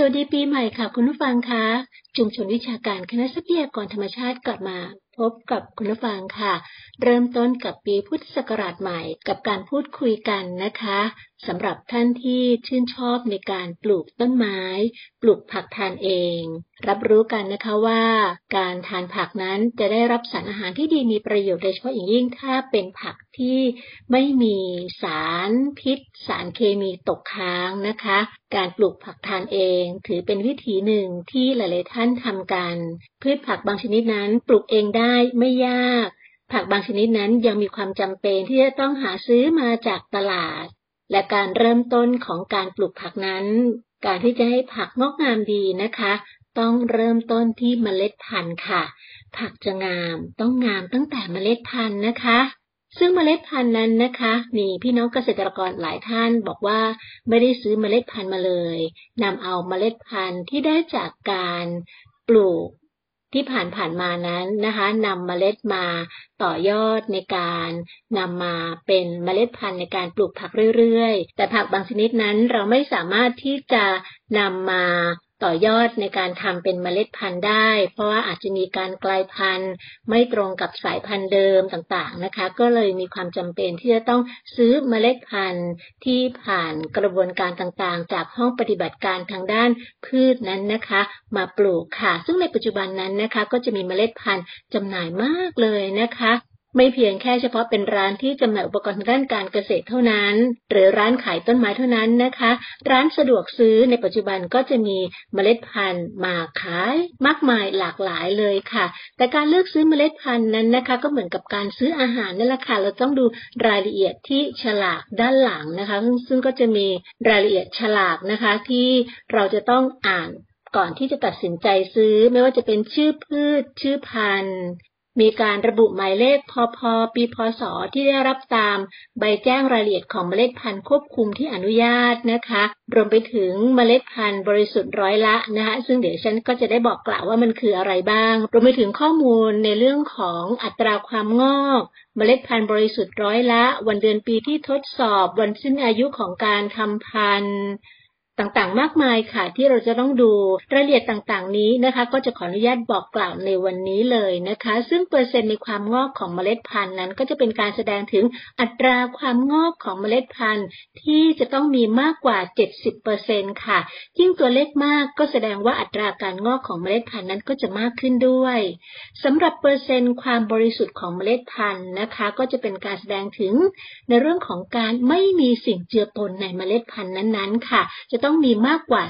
สวัสดีปีใหม่ค่ะคุณผู้ฟังคะ ชุมชนวิชาการคณะทรัพยากรธรรมชาติกลับมา พบกับคุณผู้ฟังค่ะ เริ่มต้นกับปีพุทธศักราชใหม่ กับการพูดคุยกันนะคะสำหรับท่านที่ชื่นชอบในการปลูกต้นไม้ ปลูกผักทานเอง รับรู้กันนะคะว่า การทานผักนั้นจะได้รับสารอาหารที่ดีมีประโยชน์โดยเฉพาะอย่างยิ่งถ้าเป็นผักที่ไม่มีสารพิษ สารเคมีตกค้างนะคะ การปลูกผักทานเอง ถือเป็นวิธีหนึ่งที่หลาย ๆ ท่านทำกัน พืชผักบางชนิดนั้นปลูกเองได้ไม่ยาก ผักบางชนิดนั้นยังมีความจำเป็นที่จะต้องหาซื้อมาจากตลาด และการเริ่มต้นของการปลูกผักนั้น การที่จะให้ผักงอกงามดีนะคะ ต้องเริ่มต้นที่เมล็ดพันธุ์ค่ะ ผักจะงามต้องงามตั้งแต่เมล็ดพันธุ์นะคะ ซึ่งเมล็ดพันธุ์นั้นนะคะ มีพี่น้องเกษตรกรหลายท่านบอกว่าไม่ได้ซื้อเมล็ดพันธุ์มาเลยนำเอาเมล็ดพันธุ์ที่ได้จากการปลูกที่ผ่านผ่านมานั้นนะคะนำเมล็ดมาต่อยอดในการนำมาเป็นเมล็ดพันธุ์ในการปลูกผักเรื่อยๆ แต่ผักบางชนิดนั้นเราไม่สามารถที่จะนำมา ต่อยอดในการทำเป็นเมล็ดพันธุ์ได้ เพราะว่าอาจจะมีการกลายพันธุ์ ไม่ตรงกับสายพันธุ์เดิมต่างๆนะคะ ก็เลยมีความจำเป็นที่จะต้องซื้อเมล็ดพันธุ์ที่ผ่านกระบวนการต่างๆ จากห้องปฏิบัติการทางด้านพืชนั้นนะคะ มาปลูกค่ะ ซึ่งในปัจจุบันนั้นนะคะ ก็จะมีเมล็ดพันธุ์จำหน่ายมากเลยนะคะ ไม่เพียงแค่เฉพาะเป็นร้านที่จำหน่ายอุปกรณ์ทางด้านการเกษตรเท่านั้น หรือร้านขายต้นไม้เท่านั้นนะคะ ร้านสะดวกซื้อในปัจจุบันก็จะมีเมล็ดพันธุ์มาขายมากมายหลากหลายเลยค่ะ แต่การเลือกซื้อเมล็ดพันธุ์นั้นนะคะ ก็เหมือนกับการซื้ออาหารนั่นแหละค่ะเราต้องดูรายละเอียดที่ฉลากด้านหลังนะคะ ซึ่งก็จะมีรายละเอียดฉลากนะคะที่เราจะต้องอ่านก่อนที่จะตัดสินใจซื้อไม่ว่าจะเป็นชื่อพืช ชื่อพันธุ์ มีการระบุหมายเลขพพปีพศที่ได้รับตามใบแจ้งรายละเอียดของเมล็ดพันธุ์ควบคุมที่อนุญาตนะคะ รวมไปถึงเมล็ดพันธุ์บริสุทธิ์ร้อยละนะคะ ซึ่งเดี๋ยวฉันก็จะได้บอกกล่าวว่ามันคืออะไรบ้าง รวมไปถึงข้อมูลในเรื่องของอัตราความงอกเมล็ดพันธุ์บริสุทธิ์ร้อยละ วันเดือนปีที่ทดสอบ วันสิ้นอายุของการทำพันธุ์ ต่างๆ มากมายค่ะที่เราจะต้องดูรายละเอียดต่างๆ นี้นะคะ ก็จะขออนุญาตบอกกล่าวในวันนี้เลยนะคะ ซึ่งเปอร์เซ็นต์ในความงอกของเมล็ดพันธุ์นั้น ก็จะเป็นการแสดงถึงอัตราความงอกของเมล็ดพันธุ์ ที่จะต้องมีมากกว่า 70%ค่ะ ยิ่งตัวเลขมากก็แสดงว่าอัตราการงอกของเมล็ดพันธุ์นั้นก็จะมากขึ้นด้วยสำหรับเปอร์เซ็นต์ความบริสุทธิ์ของเมล็ดพันธุ์นะคะ ก็จะเป็นการแสดงถึงในเรื่องของการไม่มีสิ่งเจือปนในเมล็ดพันธุ์นั้นๆ ค่ะ จะต้องต้องมีมากกว่า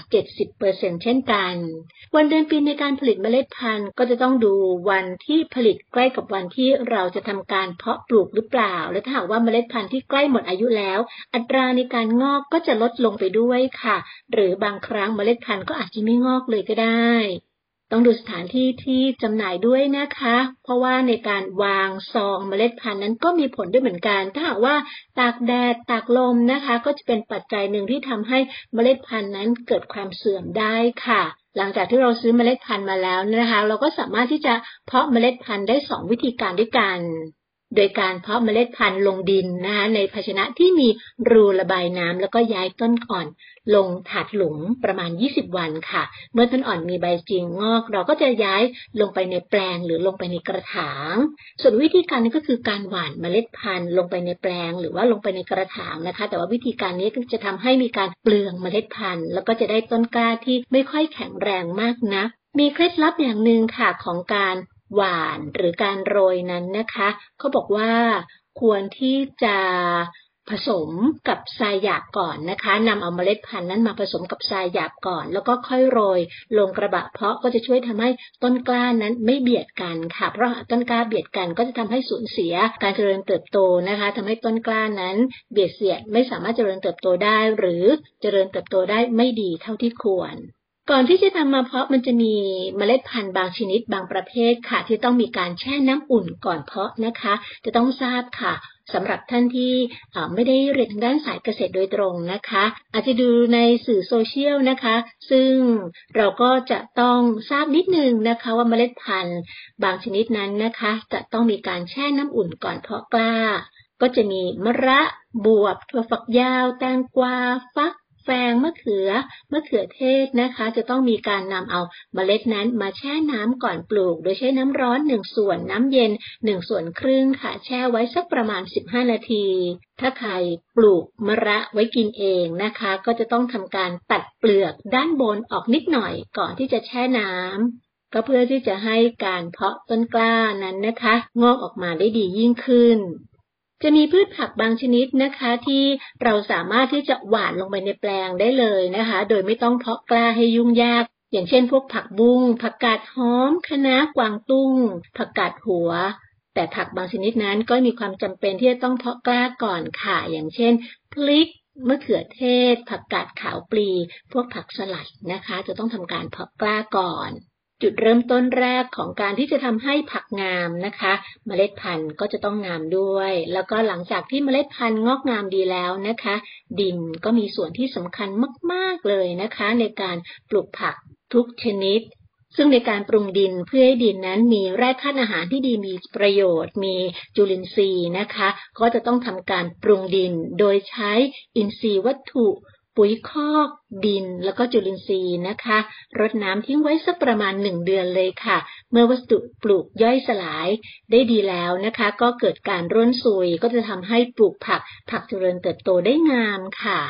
70%เช่นกัน วันเดือนปีในการผลิตเมล็ดพันธุ์ก็จะต้องดูวันที่ผลิตใกล้กับวันที่เราจะทำการเพาะปลูกหรือเปล่า และถ้าหากว่าเมล็ดพันธุ์ที่ใกล้หมดอายุแล้ว อัตราในการงอกก็จะลดลงไปด้วยค่ะ หรือบางครั้งเมล็ดพันธุ์ก็อาจจะไม่งอกเลยก็ได้ ต้องดูสถานที่ที่จำหน่ายด้วยนะคะ เพราะว่าในการวางซองเมล็ดพันธุ์นั้นก็มีผลด้วยเหมือนกัน ถ้าหากว่าตากแดดตากลมนะคะ ก็จะเป็นปัจจัยหนึ่งที่ทำให้เมล็ดพันธุ์นั้นเกิดความเสื่อมได้ค่ะ หลังจากที่เราซื้อเมล็ดพันธุ์มาแล้วนะคะ เราก็สามารถที่จะเพาะเมล็ดพันธุ์ได้ 2 วิธีการด้วยกัน โดยการเพาะเมล็ดพันธุ์ลงดินนะคะในภาชนะที่มีรูระบายน้ำแล้วก็ย้ายต้นอ่อนลงถาดหลุมประมาณ 20 วันค่ะ เมื่อต้นอ่อนมีใบจริงงอก เราก็จะย้ายลงไปในแปลงหรือลงไปในกระถาง ส่วนวิธีการนี้ก็คือการหว่านเมล็ดพันธุ์ลงไปในแปลง หรือว่าลงไปในกระถางนะคะ แต่ว่าวิธีการนี้ก็จะทำให้มีการเปลืองเมล็ดพันธุ์ แล้วก็จะได้ต้นกล้าที่ไม่ค่อยแข็งแรงมากนะักมีเคล็ดลับอย่างหนึ่งค่ะของการ หวานหรือการโรยนั้นนะคะเขาบอกว่าควรที่จะผสมกับทรายหยาบก่อนนะคะนำเอาเมล็ดพันธุ์นั้นมาผสมกับทรายหยาบก่อน แล้วก็ค่อยโรย ลงกระบะเพาะก็จะช่วยทำให้ต้นกล้านั้นไม่เบียดกันค่ะ เพราะต้นกล้าเบียดกันก็จะทำให้สูญเสียการเจริญเติบโตนะคะทำให้ต้นกล้านั้นเบียดเสียดไม่สามารถเจริญเติบโตได้ หรือเจริญเติบโตได้ไม่ดีเท่าที่ควร ก่อนที่จะทำมาเพาะมันจะมีเมล็ดพันธุ์บางชนิดบางประเภทค่ะ ที่ต้องมีการแช่น้ำอุ่นก่อนเพาะนะคะ จะต้องทราบค่ะสำหรับท่านที่ไม่ได้เรียนทางด้านสายเกษตรโดยตรงนะคะ อาจจะดูในสื่อโซเชียลนะคะ ซึ่งเราก็จะต้องทราบนิดนึงนะคะว่าเมล็ดพันธุ์บางชนิดนั้นนะคะ จะต้องมีการแช่น้ำอุ่นก่อนเพาะกล้า ก็จะมีมะระ บวบถั่วฝักยาว แตงกวาฟัก แฟงมะเขือมะเขือเทศนะคะ จะต้องมีการนำเอาเมล็ดนั้นมาแช่น้ำก่อนปลูก โดยใช้น้ำร้อนหนึ่งส่วนน้ำเย็นหนึ่งส่วนครึ่งค่ะ แช่ไว้สักประมาณ 15 นาที ถ้าใครปลูกมะระไว้กินเองนะคะ ก็จะต้องทำการตัดเปลือกด้านบนออกนิดหน่อยก่อนที่จะแช่น้ำก็เพื่อที่จะให้การเพาะต้นกล้านั้นนะคะ งอกออกมาได้ดียิ่งขึ้น จะมีพืชผักบางชนิดนะคะที่เราสามารถที่จะหว่านลงไปในแปลงได้เลยนะคะ โดยไม่ต้องเพาะกล้าให้ยุ่งยาก อย่างเช่น พวกผักบุ้งผักกาดหอมคะน้ากวางตุ้ง ผักกาดหัว แต่ผักบางชนิดนั้นก็มีความจำเป็นที่จะต้องเพาะกล้าก่อนค่ะ อย่างเช่น พลิกมะเขือเทศ ผักกาดขาวปลี พวกผักสลัดนะคะ จะต้องทำการเพาะกล้าก่อน จุดเริ่มต้นแรกของการที่จะทำให้ผักงามนะคะ เมล็ดพันธุ์ก็จะต้องงามด้วย แล้วก็หลังจากที่เมล็ดพันธุ์งอกงามดีแล้วนะคะ ดินก็มีส่วนที่สำคัญมาก ๆเลยนะคะ ในการปลูกผักทุกชนิด ซึ่งในการปรุงดินเพื่อให้ดินนั้นมีแร่ธาตุอาหารที่ดีมีประโยชน์ มีจุลินทรีย์นะคะ ก็จะต้องทำการปรุงดินโดยใช้อินทรีย์วัตถุ ปุ๋ยคอกดินแล้วก็จุลินทรีย์นะคะ รดน้ำทิ้งไว้สักประมาณหนึ่งเดือนเลยค่ะ เมื่อวัสดุปลูกย่อยสลายได้ดีแล้วนะคะ ก็เกิดการร่นซุยก็จะทำให้ปลูกผัก ผักเจริญเติบโตได้งามค่ะ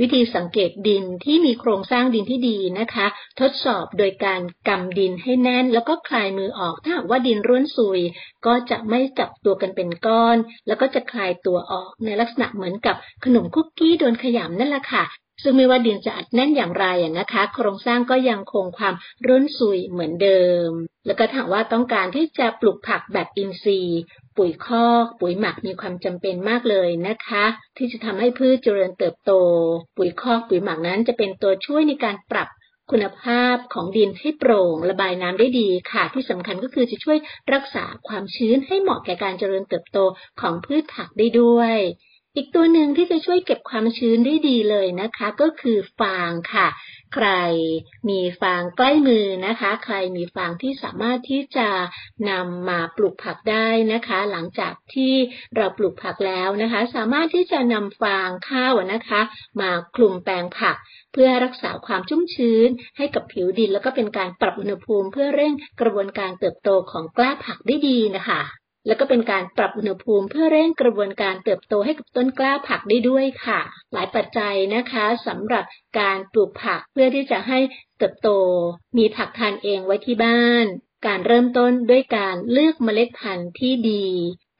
วิธีสังเกตดินที่มีโครงสร้างดินที่ดีนะคะ ทดสอบโดยการกำดินให้แน่น แล้วก็คลายมือออกถ้าว่าดินร่วนซุย ก็จะไม่จับตัวกันเป็นก้อน แล้วก็จะคลายตัวออกในลักษณะเหมือนกับขนมคุกกี้โดนขยำนั่นแหละค่ะ ซึ่งไม่ว่าดินจะอัดแน่นอย่างไรนะคะ โครงสร้างก็ยังคงความร่นซุยเหมือนเดิม แล้วก็ถามว่าต้องการที่จะปลูกผักแบบอินทรีย์ ปุ๋ยคอกปุ๋ยหมักมีความจำเป็นมากเลยนะคะ ที่จะทำให้พืชเจริญเติบโต ปุ๋ยคอกปุ๋ยหมักนั้นจะเป็นตัวช่วยในการปรับคุณภาพของดินให้โปร่ง ระบายน้ำได้ดีค่ะ ที่สำคัญก็คือจะช่วยรักษาความชื้นให้เหมาะแก่การเจริญเติบโตของพืชผักได้ด้วย อีกตัวหนึ่งที่จะช่วยเก็บความชื้นได้ดีเลยนะคะ ก็คือฟางค่ะ ใครมีฟางใกล้มือนะคะ ใครมีฟางที่สามารถที่จะนำมาปลูกผักได้นะคะ หลังจากที่เราปลูกผักแล้วนะคะ สามารถที่จะนำฟางข้าวนะคะ มาคลุมแปลงผัก เพื่อรักษาความชุ่มชื้น ให้กับผิวดิน แล้วก็เป็นการปรับอุณหภูมิ เพื่อเร่งกระบวนการเติบโตของกล้าผักได้ดีนะคะ แล้วก็เป็นการปรับอุณหภูมิเพื่อเร่งกระบวนการเติบโตให้กับต้นกล้าผักได้ด้วยค่ะ หลายปัจจัยนะคะสำหรับการปลูกผักเพื่อที่จะให้เติบโต มีผักทานเองไว้ที่บ้าน การเริ่มต้นด้วยการเลือกเมล็ดพันธุ์ที่ดี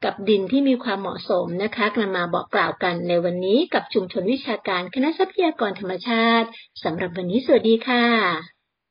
กับดินที่มีความเหมาะสมนะคะกลับมาบอกกล่าวกันในวันนี้กับชุมชนวิชาการคณะทรัพยากรธรรมชาติสำหรับวันนี้สวัสดีค่ะ